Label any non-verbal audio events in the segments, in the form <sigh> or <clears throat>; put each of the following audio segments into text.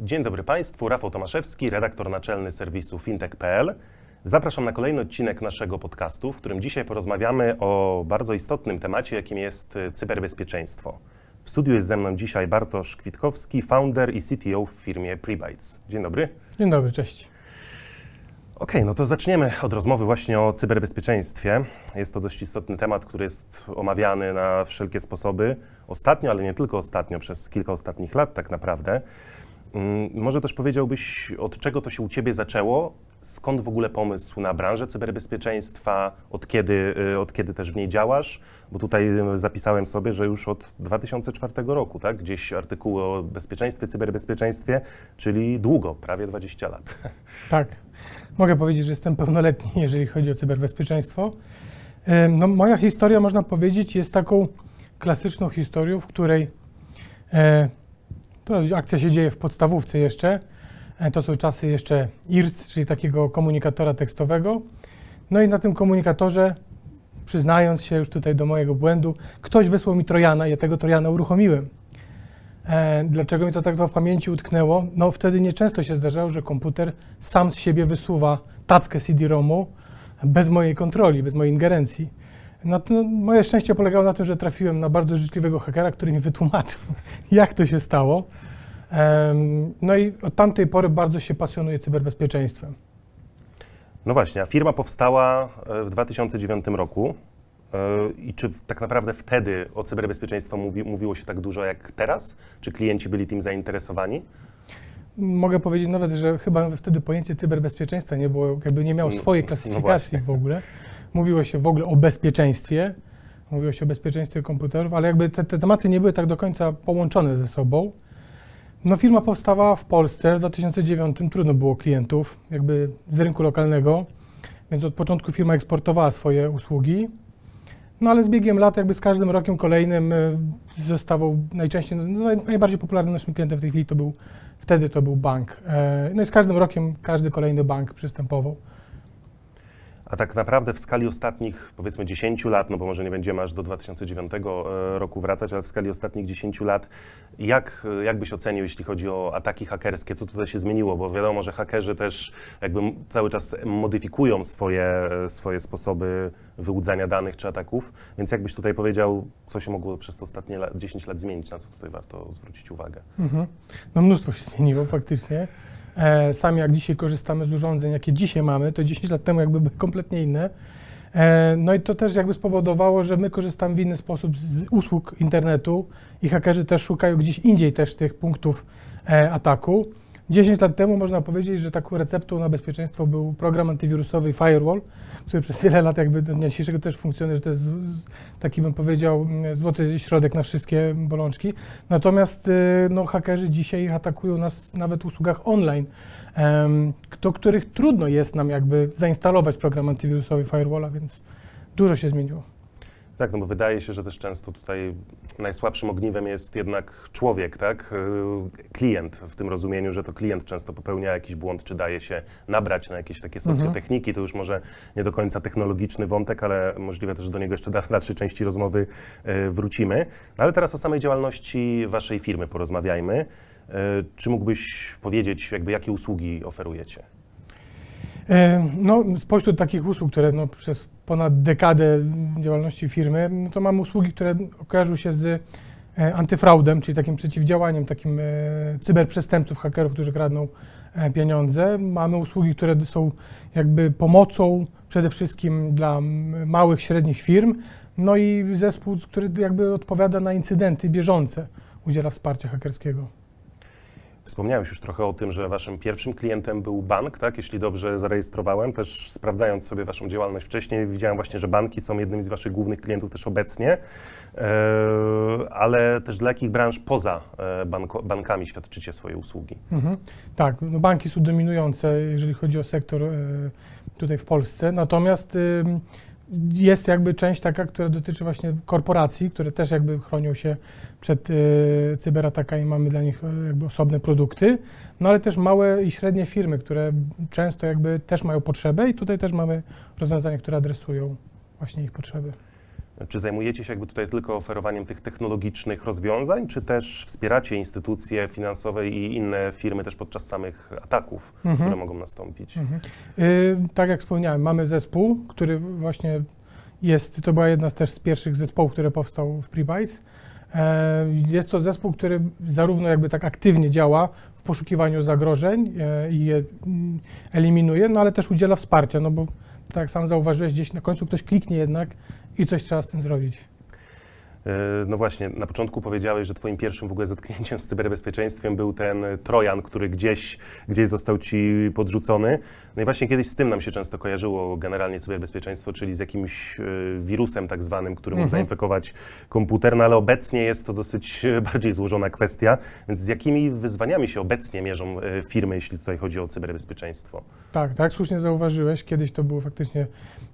Dzień dobry Państwu, Rafał Tomaszewski, redaktor naczelny serwisu fintech.pl. Zapraszam na kolejny odcinek naszego podcastu, w którym dzisiaj porozmawiamy o bardzo istotnym temacie, jakim jest y, cyberbezpieczeństwo. W studiu jest ze mną dzisiaj Bartosz Kwitkowski, founder i CTO w firmie Prebytes. Dzień dobry. Dzień dobry, cześć. Okej, no to zaczniemy od rozmowy właśnie o cyberbezpieczeństwie. Jest to dość istotny temat, który jest omawiany na wszelkie sposoby ostatnio, ale nie tylko ostatnio, przez kilka ostatnich lat tak naprawdę. Mm, Może też powiedziałbyś, od czego to się u Ciebie zaczęło? Skąd w ogóle pomysł na branżę cyberbezpieczeństwa? Od kiedy, y, od kiedy też w niej działasz? Bo tutaj y, zapisałem sobie, że już od 2004 roku, tak? Gdzieś artykuły o bezpieczeństwie, cyberbezpieczeństwie, czyli długo, prawie 20 lat. <laughs> Tak, mogę powiedzieć, że jestem pełnoletni, jeżeli chodzi o cyberbezpieczeństwo. Em, No, moja historia, można powiedzieć, jest taką klasyczną historią, w której to akcja się dzieje w podstawówce jeszcze. E, to są czasy jeszcze IRC, czyli takiego komunikatora tekstowego. No i na tym komunikatorze, przyznając się już tutaj do mojego błędu, ktoś wysłał mi Trojana ja tego Trojana uruchomiłem. E, Dlaczego mi to tak w pamięci utknęło? No wtedy nieczęsto się zdarzało, że komputer sam z siebie wysuwa tackę CD-ROMu bez mojej kontroli, bez mojej ingerencji. No moje szczęście polegało na tym, że trafiłem na bardzo życzliwego hakera, który mi wytłumaczył, <laughs> jak to się stało. No i od tamtej pory bardzo się pasjonuję cyberbezpieczeństwem. No właśnie, a firma powstała e, w 2009 roku. E, I czy tak naprawdę wtedy o cyberbezpieczeństwie mówi, mówiło się tak dużo jak teraz? Czy klienci byli tym zainteresowani? Mogę powiedzieć nawet, że chyba wtedy pojęcie cyberbezpieczeństwa nie było, jakby nie miało No, swojej no klasyfikacji właśnie. w ogóle. <laughs> Mówiło się w ogóle o bezpieczeństwie, mówiło się o bezpieczeństwie komputerów, ale jakby te, te tematy nie były tak do końca połączone ze sobą. No firma powstawała w Polsce w 2009, trudno było klientów jakby z rynku lokalnego, więc od początku firma eksportowała swoje usługi. No ale z biegiem lat, jakby z każdym rokiem kolejnym y, zostawał najczęściej, no, naj- najbardziej popularnym naszym klientem w tej chwili to był, wtedy to był bank. E, No i z każdym rokiem każdy kolejny bank przystępował. A tak naprawdę w skali ostatnich, powiedzmy 10 lat, no bo może nie będziemy aż do 2009 e, roku wracać, ale w skali ostatnich 10 lat, jak, e, jak byś ocenił, jeśli chodzi o ataki hakerskie, co tutaj się zmieniło? Bo wiadomo, że hakerzy też jakby cały czas modyfikują swoje, e, swoje sposoby wyłudzania danych czy ataków, więc jakbyś tutaj powiedział, co się mogło przez te ostatnie lat, 10 lat zmienić, na co tutaj warto zwrócić uwagę? Mhm. No mnóstwo się zmieniło faktycznie. E, sami jak dzisiaj korzystamy z urządzeń, jakie dzisiaj mamy, to 10 lat temu jakby były kompletnie inne. E, no i to też jakby spowodowało, że my korzystamy w inny sposób z usług internetu i hakerzy też szukają gdzieś indziej też tych punktów e, ataku. 10 lat temu można powiedzieć, że taką receptą na bezpieczeństwo był program antywirusowy Firewall, który przez wiele lat jakby do dnia dzisiejszego też funkcjonuje, że to jest taki bym powiedział mm, złoty środek na wszystkie bolączki. Natomiast y, no, hakerzy dzisiaj atakują nas nawet w usługach online, do których trudno jest nam jakby zainstalować program antywirusowy Firewalla, więc dużo się zmieniło. Tak, no bo wydaje się, że też często tutaj najsłabszym ogniwem jest jednak człowiek, tak? Yy, Klient w tym rozumieniu, że to klient często popełnia jakiś błąd, czy daje się nabrać na jakieś takie Mhm. socjotechniki. To już może nie do końca technologiczny wątek, ale możliwe też, że do niego jeszcze w dalszej części rozmowy yy, wrócimy. No ale teraz o samej działalności waszej firmy porozmawiajmy. Yy, Czy mógłbyś powiedzieć, jakby jakie usługi oferujecie? E, No, spośród takich usług, które no, przez ponad dekadę działalności firmy, no to mamy usługi, które kojarzą się z e, antyfraudem, czyli takim przeciwdziałaniem takim e, cyberprzestępców, hakerów, którzy kradną e, pieniądze. Mamy usługi, które są jakby pomocą przede wszystkim dla małych, średnich firm, no i zespół, który jakby odpowiada na incydenty bieżące, udziela wsparcia hakerskiego. Wspomniałeś już trochę o tym, że waszym pierwszym klientem był bank, tak? Jeśli dobrze zarejestrowałem, też sprawdzając sobie waszą działalność wcześniej, widziałem właśnie, że banki są jednym z waszych głównych klientów też obecnie, e, ale też dla jakich branż poza e, bankami świadczycie swoje usługi? Mhm. Tak, no banki są dominujące, jeżeli chodzi o sektor e, tutaj w Polsce. Natomiast jest jakby część taka, która dotyczy właśnie korporacji, które też jakby chronią się przed e, cyberatakami, mamy dla nich e, jakby osobne produkty, no ale też małe i średnie firmy, które często jakby też mają potrzebę i tutaj też mamy rozwiązania, które adresują właśnie ich potrzeby. Czy zajmujecie się jakby tutaj tylko oferowaniem tych technologicznych rozwiązań, czy też wspieracie instytucje finansowe i inne firmy też podczas samych ataków, Mhm. które mogą nastąpić? Mhm. Y, tak jak wspomniałem, mamy zespół, który właśnie jest, to była jedna z też z pierwszych zespołów, które powstał w Prebytes. E, Jest to zespół, który zarówno jakby tak aktywnie działa w poszukiwaniu zagrożeń e, i je mm, eliminuje, no ale też udziela wsparcia, no bo tak jak sam zauważyłeś, gdzieś na końcu ktoś kliknie jednak i coś trzeba z tym zrobić. E, No właśnie, na początku powiedziałeś, że twoim pierwszym w ogóle zetknięciem z cyberbezpieczeństwem był ten Trojan, który gdzieś, gdzieś został ci podrzucony. No i właśnie kiedyś z tym nam się często kojarzyło generalnie cyberbezpieczeństwo, czyli z jakimś e, wirusem tak zwanym, który mógł Mhm. zainfekować komputer, no ale obecnie jest to dosyć e, bardziej złożona kwestia. Więc z jakimi wyzwaniami się obecnie mierzą firmy, jeśli tutaj chodzi o cyberbezpieczeństwo? Tak, tak słusznie zauważyłeś, kiedyś to było faktycznie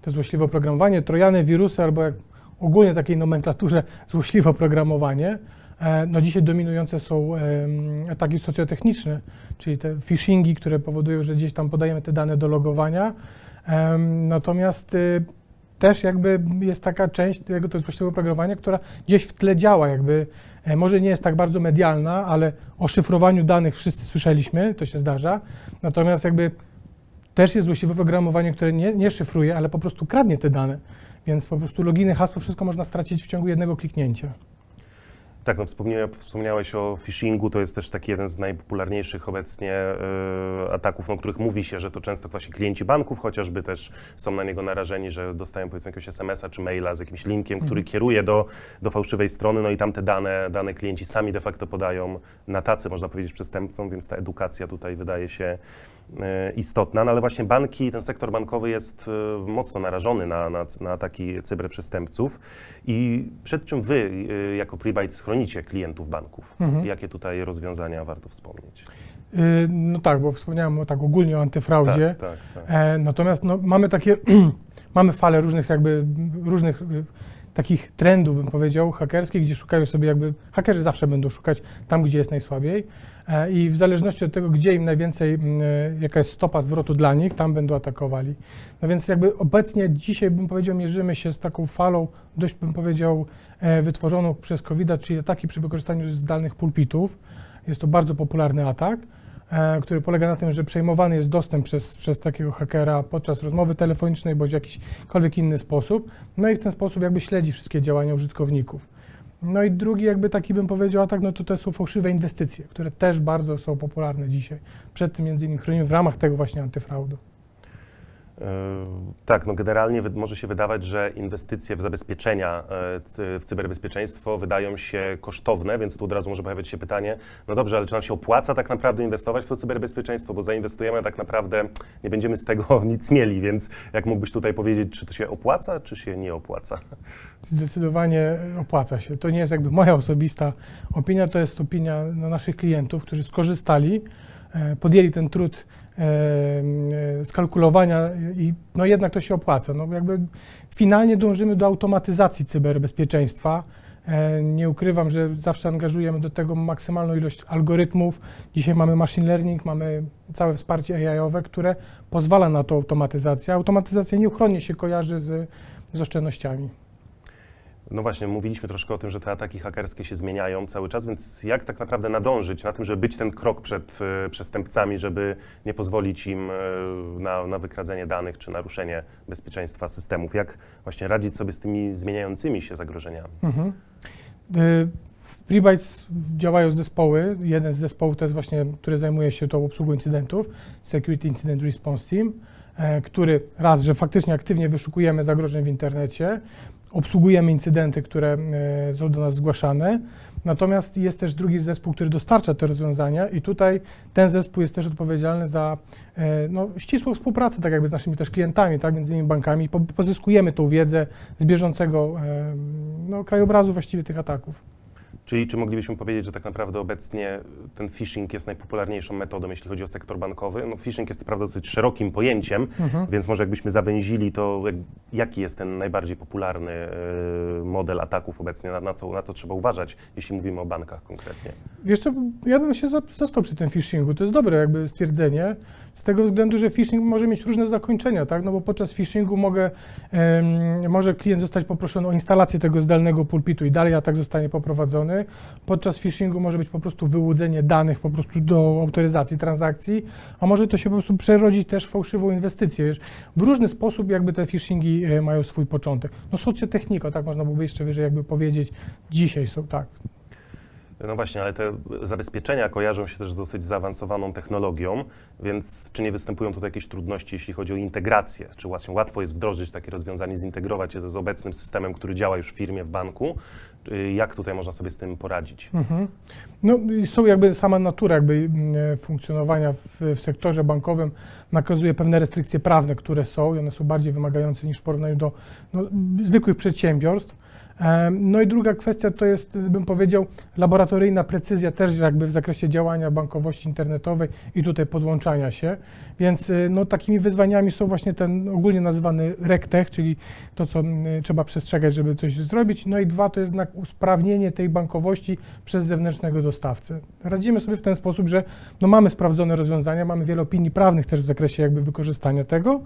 to złośliwe oprogramowanie, trojany, wirusy albo jak ogólnie takiej nomenklaturze złośliwe oprogramowanie. E, No dzisiaj dominujące są ataki socjotechniczne, czyli te phishingi, które powodują, że gdzieś tam podajemy te dane do logowania. Natomiast y, też jakby jest taka część tego złośliwego oprogramowania, która gdzieś w tle działa, jakby e, może nie jest tak bardzo medialna, ale o szyfrowaniu danych wszyscy słyszeliśmy, to się zdarza. Natomiast jakby też jest złośliwe oprogramowanie, które nie, nie szyfruje, ale po prostu kradnie te dane. Więc po prostu loginy, hasło, wszystko można stracić w ciągu jednego kliknięcia. Tak, no wspomniałeś, wspomniałeś o phishingu, to jest też taki jeden z najpopularniejszych obecnie e, ataków, no, o których mówi się, że to często właśnie klienci banków chociażby też są na niego narażeni, że dostają powiedzmy jakiegoś SMS-a czy maila z jakimś linkiem, który Mhm. kieruje do, do fałszywej strony, no i tam te dane, dane klienci sami de facto podają na tacy, można powiedzieć, przestępcom, więc ta edukacja tutaj wydaje się e, istotna, no ale właśnie banki, ten sektor bankowy jest e, mocno narażony na, na, na ataki cyberprzestępców i przed czym wy jako Prebytes chronicie klientów banków? Mhm. Jakie tutaj rozwiązania warto wspomnieć? Yy, no tak, bo wspomniałem tak ogólnie o antyfraudzie. Tak, tak, tak. E, natomiast no, mamy takie, <clears throat> mamy falę różnych jakby, różnych y, takich trendów, bym powiedział, hakerskich, gdzie szukają sobie jakby, hakerzy zawsze będą szukać tam, gdzie jest najsłabiej e, i w zależności od tego, gdzie im najwięcej, mm, e, jaka jest stopa zwrotu dla nich, tam będą atakowali. No więc jakby obecnie dzisiaj, bym powiedział, mierzymy się z taką falą, dość bym powiedział, e, wytworzoną przez covid czyli ataki przy wykorzystaniu zdalnych pulpitów. Jest to bardzo popularny atak który polega na tym, że przejmowany jest dostęp przez, przez takiego hakera podczas rozmowy telefonicznej bądź w jakikolwiek inny sposób, no i w ten sposób jakby śledzi wszystkie działania użytkowników. No i drugi jakby taki bym powiedział atak, no to to są fałszywe inwestycje, które też bardzo są popularne dzisiaj. Przed tym między innymi chronimy w ramach tego właśnie antyfraudu. E, Tak, no generalnie może się wydawać, że inwestycje w zabezpieczenia e, w cyberbezpieczeństwo wydają się kosztowne, więc tu od razu może pojawiać się pytanie, no dobrze, ale czy nam się opłaca tak naprawdę inwestować w to cyberbezpieczeństwo, bo zainwestujemy, a tak naprawdę nie będziemy z tego <laughs> nic mieli, więc jak mógłbyś tutaj powiedzieć, czy to się opłaca, czy się nie opłaca? Zdecydowanie opłaca się. To nie jest jakby moja osobista opinia, to jest opinia naszych klientów, którzy skorzystali, e, podjęli ten trud skalkulowania i no jednak to się opłaca. No, jakby finalnie dążymy do automatyzacji cyberbezpieczeństwa. E, Nie ukrywam, że zawsze angażujemy do tego maksymalną ilość algorytmów. Dzisiaj mamy machine learning, mamy całe wsparcie AI-owe, które pozwala na tą automatyzację. Automatyzacja nieuchronnie się kojarzy z, z oszczędnościami. No właśnie, mówiliśmy troszkę o tym, że te ataki hakerskie się zmieniają cały czas, więc jak tak naprawdę nadążyć na tym, żeby być ten krok przed e, przestępcami, żeby nie pozwolić im e, na, na wykradzenie danych czy naruszenie bezpieczeństwa systemów? Jak właśnie radzić sobie z tymi zmieniającymi się zagrożeniami? Mhm. Y, W Prebytes działają zespoły. Jeden z zespołów to jest właśnie, który zajmuje się tą obsługą incydentów, Security Incident Response Team, który raz, że faktycznie aktywnie wyszukujemy zagrożeń w internecie, obsługujemy incydenty, które e, są do nas zgłaszane. Natomiast jest też drugi zespół, który dostarcza te rozwiązania i tutaj ten zespół jest też odpowiedzialny za e, no, ścisłą współpracę, tak jakby z naszymi też klientami, tak, między innymi bankami. Po, pozyskujemy tą wiedzę z bieżącego e, no, krajobrazu właściwie tych ataków. Czyli czy moglibyśmy powiedzieć, że tak naprawdę obecnie ten phishing jest najpopularniejszą metodą, jeśli chodzi o sektor bankowy? No phishing jest prawda dosyć szerokim pojęciem, Mhm. więc może jakbyśmy zawęzili to, jak, jaki jest ten najbardziej popularny e, model ataków obecnie, na, na, co, na co trzeba uważać, jeśli mówimy o bankach konkretnie? Wiesz co, ja bym się za- został przy tym phishingu. To jest dobre jakby stwierdzenie, z tego względu, że phishing może mieć różne zakończenia, tak? No bo podczas phishingu mogę, może klient zostać poproszony o instalację tego zdalnego pulpitu i dalej atak zostanie poprowadzony. Podczas phishingu może być po prostu wyłudzenie danych po prostu do autoryzacji transakcji, a może to się po prostu przerodzić też w fałszywą inwestycję. Wiesz? W różny sposób jakby te phishingi e, mają swój początek. No socjotechnika, tak można byłoby jeszcze wyżej jakby powiedzieć, dzisiaj są tak. No właśnie, ale te zabezpieczenia kojarzą się też z dosyć zaawansowaną technologią, więc czy nie występują tutaj jakieś trudności, jeśli chodzi o integrację? Czy właśnie łatwo jest wdrożyć takie rozwiązanie, zintegrować je z obecnym systemem, który działa już w firmie, w banku? Y, Jak tutaj można sobie z tym poradzić? Mhm. No są jakby sama natura jakby funkcjonowania w, w sektorze bankowym nakazuje pewne restrykcje prawne, które są i one są bardziej wymagające niż w porównaniu do no, zwykłych przedsiębiorstw. No i druga kwestia to jest, bym powiedział, laboratoryjna precyzja też jakby w zakresie działania bankowości internetowej i tutaj podłączania się. Więc y, no, takimi wyzwaniami są właśnie ten ogólnie nazywany RegTech, czyli to, co mm, trzeba przestrzegać, żeby coś zrobić. No i dwa to jest znak usprawnienie tej bankowości przez zewnętrznego dostawcę. Radzimy sobie w ten sposób, że no, mamy sprawdzone rozwiązania, mamy wiele opinii prawnych też w zakresie jakby wykorzystania tego.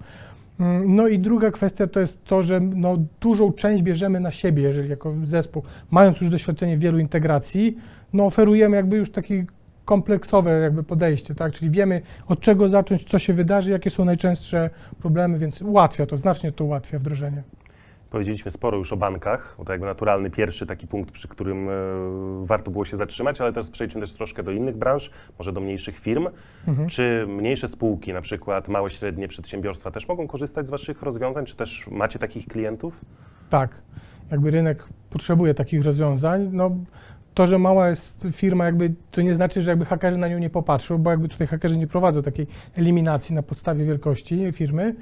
Mm, No i druga kwestia to jest to, że no, dużą część bierzemy na siebie, jeżeli jako zespół, mając już doświadczenie wielu integracji, no oferujemy jakby już takie kompleksowe jakby podejście, tak? Czyli wiemy od czego zacząć, co się wydarzy, jakie są najczęstsze problemy, więc ułatwia to, znacznie to ułatwia wdrożenie. Powiedzieliśmy sporo już o bankach, bo to jakby naturalny pierwszy taki punkt, przy którym e, warto było się zatrzymać, ale teraz przejdźmy też troszkę do innych branż, może do mniejszych firm. Mhm. Czy mniejsze spółki, na przykład małe, średnie przedsiębiorstwa też mogą korzystać z Waszych rozwiązań? Czy też macie takich klientów? Tak, jakby rynek potrzebuje takich rozwiązań. No, to, że mała jest firma, jakby to nie znaczy, że jakby hakerzy na nią nie popatrzą, bo jakby tutaj hakerzy nie prowadzą takiej eliminacji na podstawie wielkości firmy.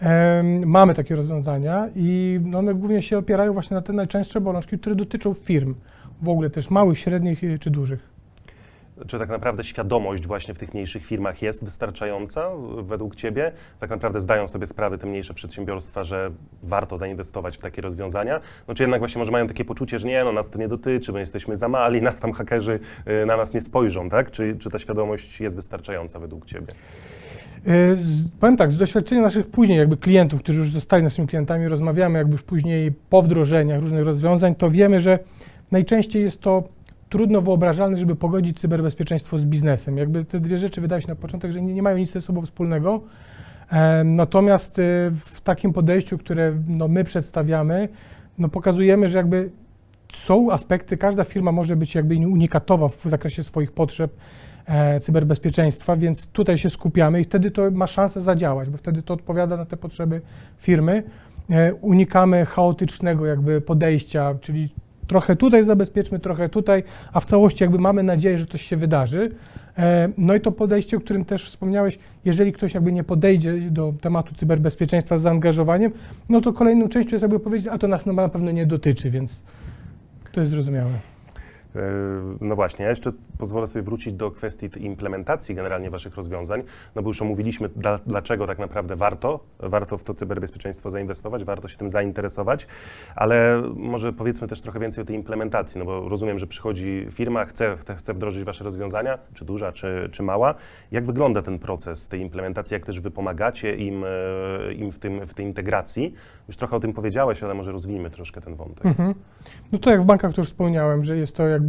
Em, mamy takie rozwiązania i no, one głównie się opierają właśnie na te najczęstsze bolączki, które dotyczą firm, w ogóle też małych, średnich y, czy dużych. Czy tak naprawdę świadomość właśnie w tych mniejszych firmach jest wystarczająca według Ciebie? Tak naprawdę zdają sobie sprawę te mniejsze przedsiębiorstwa, że warto zainwestować w takie rozwiązania? No czy jednak właśnie może mają takie poczucie, że nie, no nas to nie dotyczy, my jesteśmy za mali, nas tam hakerzy y, na nas nie spojrzą, tak? Czy, czy ta świadomość jest wystarczająca według Ciebie? Y, powiem tak, z doświadczenia naszych później jakby klientów, którzy już zostali naszymi klientami, rozmawiamy jakby już później po wdrożeniach różnych rozwiązań, to wiemy, że najczęściej jest to trudno wyobrażalne, żeby pogodzić cyberbezpieczeństwo z biznesem. Jakby te dwie rzeczy wydaje się na początek, że nie, nie mają nic ze sobą wspólnego. Natomiast y, w takim podejściu, które no, my przedstawiamy, no, pokazujemy, że jakby są aspekty, każda firma może być jakby unikatowa w zakresie swoich potrzeb e, cyberbezpieczeństwa, więc tutaj się skupiamy i wtedy to ma szansę zadziałać, bo wtedy to odpowiada na te potrzeby firmy. E, unikamy chaotycznego jakby podejścia, czyli trochę tutaj zabezpieczmy, trochę tutaj, a w całości jakby mamy nadzieję, że coś się wydarzy. E, No i to podejście, o którym też wspomniałeś, jeżeli ktoś jakby nie podejdzie do tematu cyberbezpieczeństwa z zaangażowaniem, no to kolejną częścią jest jakby powiedzieć, a to nas na pewno nie dotyczy, więc to jest zrozumiałe. E, No właśnie, ja jeszcze pozwolę sobie wrócić do kwestii implementacji generalnie Waszych rozwiązań, no bo już omówiliśmy, dla, dlaczego tak naprawdę warto, warto w to cyberbezpieczeństwo zainwestować, warto się tym zainteresować, ale może powiedzmy też trochę więcej o tej implementacji, no bo rozumiem, że przychodzi firma, chce, chce- chce wdrożyć Wasze rozwiązania, czy duża, czy, czy mała. Jak wygląda ten proces tej implementacji, jak też Wy pomagacie im, e, im w, tym, w tej integracji? Już trochę o tym powiedziałeś, ale może rozwijmy troszkę ten wątek. Mhm. No to jak w bankach to już wspomniałem, że jest to jakby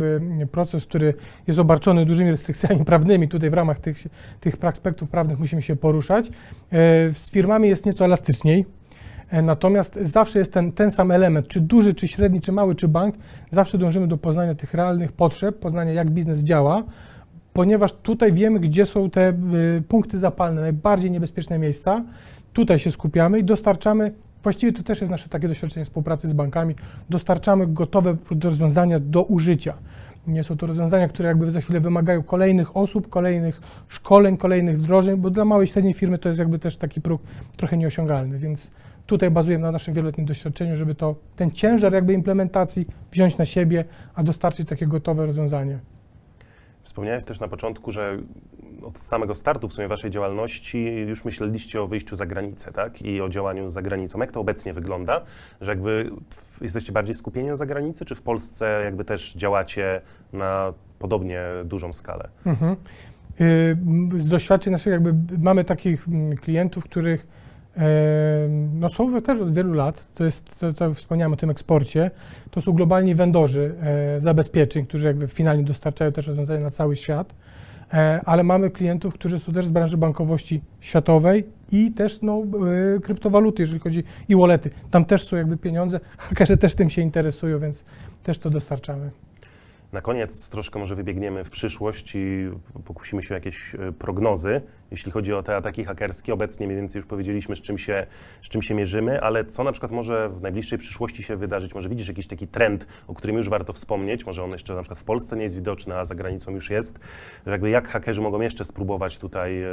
proces, który jest obarczony dużymi restrykcjami <laughs> prawnymi. Tutaj w ramach tych, tych aspektów prawnych musimy się poruszać. E, Z firmami jest nieco elastyczniej. E, Natomiast zawsze jest ten, ten sam element, czy duży, czy średni, czy mały, czy bank, zawsze dążymy do poznania tych realnych potrzeb, poznania jak biznes działa, ponieważ tutaj wiemy, gdzie są te y, punkty zapalne, najbardziej niebezpieczne miejsca. Tutaj się skupiamy i dostarczamy, właściwie to też jest nasze takie doświadczenie współpracy z bankami, dostarczamy gotowe rozwiązania do użycia. Nie są to rozwiązania, które jakby za chwilę wymagają kolejnych osób, kolejnych szkoleń, kolejnych wdrożeń, bo dla małej i średniej firmy to jest jakby też taki próg trochę nieosiągalny, więc tutaj bazujemy na naszym wieloletnim doświadczeniu, żeby to, ten ciężar jakby implementacji wziąć na siebie, a dostarczyć takie gotowe rozwiązanie. Wspomniałeś też na początku, że od samego startu w sumie waszej działalności już myśleliście o wyjściu za granicę, tak? I o działaniu za granicą. Jak to obecnie wygląda? Że jakby jesteście bardziej skupieni na zagranicy, czy w Polsce jakby też działacie na podobnie dużą skalę? Mhm. Y, Z doświadczeń naszych jakby mamy takich mm, klientów, których no są też od wielu lat, to jest, to, to wspomniałem o tym eksporcie, to są globalni vendorzy e, zabezpieczeń, którzy jakby finalnie dostarczają też rozwiązania na cały świat, e, ale mamy klientów, którzy są też z branży bankowości światowej i też no, e, kryptowaluty, jeżeli chodzi i wallety. Tam też są jakby pieniądze, <laughs> hakerzy też tym się interesują, więc też to dostarczamy. Na koniec troszkę może wybiegniemy w przyszłość i pokusimy się o jakieś e, prognozy, jeśli chodzi o te ataki hakerskie. Obecnie mniej więcej już powiedzieliśmy, z czym, się, z czym się mierzymy, ale co na przykład może w najbliższej przyszłości się wydarzyć? Może widzisz jakiś taki trend, o którym już warto wspomnieć? Może on jeszcze na przykład w Polsce nie jest widoczny, a za granicą już jest. Jakby jak hakerzy mogą jeszcze spróbować tutaj e,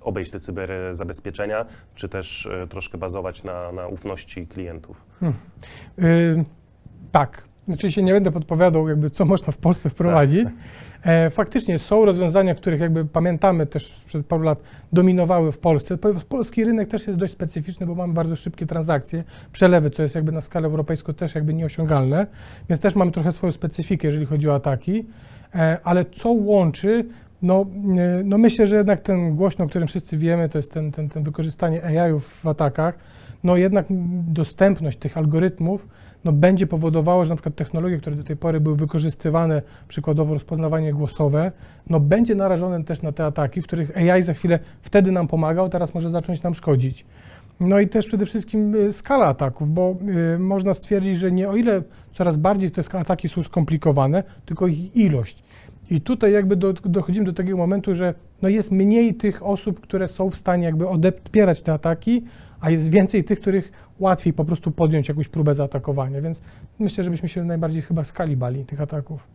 obejść te cyberzabezpieczenia, czy też e, troszkę bazować na, na ufności klientów? Y, tak. Znaczy się nie będę podpowiadał, jakby co można w Polsce wprowadzić. E, faktycznie są rozwiązania, których jakby pamiętamy też sprzed paru lat dominowały w Polsce. Po- Polski rynek też jest dość specyficzny, bo mamy bardzo szybkie transakcje, przelewy, co jest jakby na skalę europejską też jakby nieosiągalne, więc też mamy trochę swoją specyfikę, jeżeli chodzi o ataki. E, ale co łączy? No, e, no myślę, że jednak ten głośno, o którym wszyscy wiemy, to jest ten, ten, ten wykorzystanie AI-ów w atakach. No jednak dostępność tych algorytmów no, będzie powodowało, że na przykład technologie, które do tej pory były wykorzystywane, przykładowo rozpoznawanie głosowe, no będzie narażone też na te ataki, w których AI za chwilę wtedy nam pomagał, teraz może zacząć nam szkodzić. No i też przede wszystkim y, skala ataków, bo y, można stwierdzić, że nie o ile coraz bardziej te ataki są skomplikowane, tylko ich ilość. I tutaj jakby do, dochodzimy do takiego momentu, że no jest mniej tych osób, które są w stanie jakby odepierać te ataki, a jest więcej tych, których łatwiej po prostu podjąć jakąś próbę zaatakowania. Więc myślę, że byśmy się najbardziej chyba skali bali tych ataków.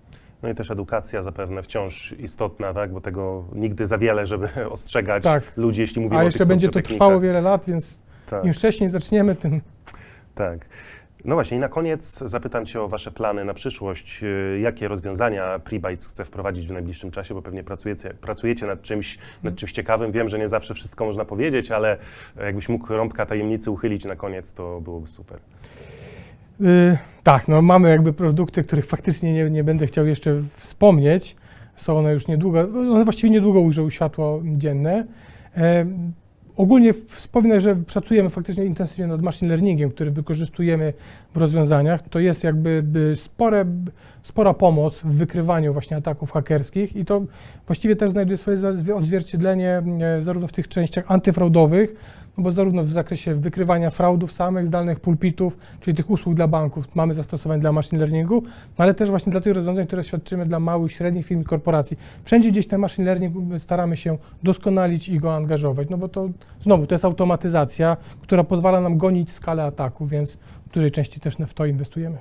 No i też edukacja zapewne wciąż istotna, tak? bo tego nigdy za wiele, żeby <laughs> ostrzegać Tak. ludzi, jeśli mówimy A o jeszcze tych będzie to trwało wiele lat, więc Tak, im wcześniej zaczniemy, tym tak. No właśnie, i na koniec zapytam Cię o Wasze plany na przyszłość. Y, Jakie rozwiązania Prebytes chce wprowadzić w najbliższym czasie, bo pewnie pracujecie, pracujecie nad, czymś, nad czymś ciekawym. Wiem, że nie zawsze wszystko można powiedzieć, ale jakbyś mógł rąbka tajemnicy uchylić na koniec, to byłoby super. Y, tak, no mamy jakby produkty, których faktycznie nie, nie będę chciał jeszcze wspomnieć. Są one już niedługo, one właściwie niedługo ujrzały światło dzienne. Ogólnie wspominę, że pracujemy faktycznie intensywnie nad machine learningiem, który wykorzystujemy w rozwiązaniach. To jest jakby by spore, spora pomoc w wykrywaniu właśnie ataków hakerskich i to właściwie też znajduje swoje odzwierciedlenie e, zarówno w tych częściach antyfraudowych, bo zarówno w zakresie wykrywania fraudów samych, zdalnych pulpitów, czyli tych usług dla banków mamy zastosowanie dla machine learningu, no ale też właśnie dla tych rozwiązań, które świadczymy dla małych, średnich firm i korporacji. Wszędzie gdzieś ten machine learning staramy się doskonalić i go angażować, no bo to znowu to jest automatyzacja, która pozwala nam gonić skalę ataku, więc w dużej części też w to inwestujemy.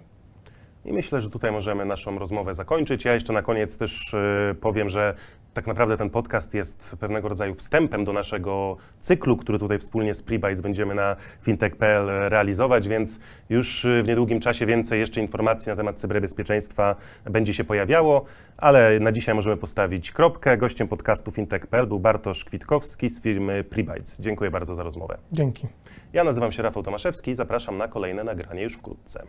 I myślę, że tutaj możemy naszą rozmowę zakończyć. Ja jeszcze na koniec też y, powiem, że tak naprawdę ten podcast jest pewnego rodzaju wstępem do naszego cyklu, który tutaj wspólnie z Prebytes będziemy na fintech.pl realizować, więc już y, w niedługim czasie więcej jeszcze informacji na temat cyberbezpieczeństwa będzie się pojawiało, ale na dzisiaj możemy postawić kropkę. Gościem podcastu fintech.pl był Bartosz Kwitkowski z firmy Prebytes. Dziękuję bardzo za rozmowę. Dzięki. Ja nazywam się Rafał Tomaszewski i zapraszam na kolejne nagranie już wkrótce.